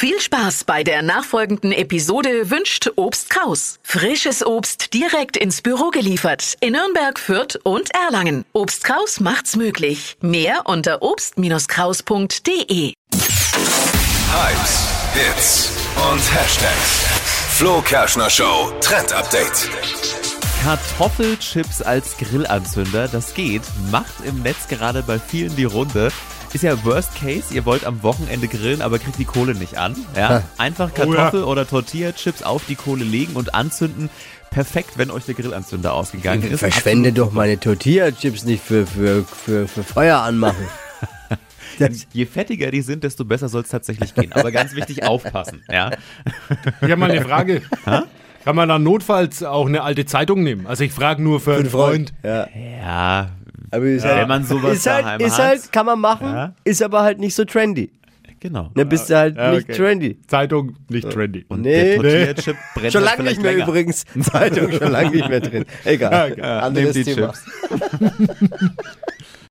Viel Spaß bei der nachfolgenden Episode wünscht Obst Kraus. Frisches Obst direkt ins Büro geliefert in Nürnberg, Fürth und Erlangen. Obst Kraus macht's möglich. Mehr unter obst-kraus.de. Hypes, Hits und Hashtags. Flo Kerschner Show Trend Update. Kartoffelchips als Grillanzünder, das geht, macht im Netz gerade bei vielen die Runde. Ist ja Worst Case, ihr wollt am Wochenende grillen, aber kriegt die Kohle nicht an. Ja? Einfach Kartoffel- oder Tortilla-Chips auf die Kohle legen und anzünden. Perfekt, wenn euch der Grillanzünder ausgegangen ist. Verschwende doch meine Tortilla-Chips nicht für, für, für, für Feuer anmachen. Je fettiger die sind, desto besser soll es tatsächlich gehen. Aber ganz wichtig, aufpassen. Ja? Ich habe mal eine Frage. Kann man dann notfalls auch eine alte Zeitung nehmen? Also ich frage nur für einen Freund. Ja. ja, Aber ist wenn halt, man sowas ist halt, daheim ist hat. halt, kann man machen, Ja. ist aber halt nicht so trendy. genau. Dann bist du halt Ja, nicht okay. trendy. Zeitung nicht trendy. Und Nee. der Tortilla-Chip brennt Schon halt lange nicht mehr länger. übrigens. Zeitung schon lange nicht mehr drin. Egal. Ja, Anderes nehmt die Thema. Chips.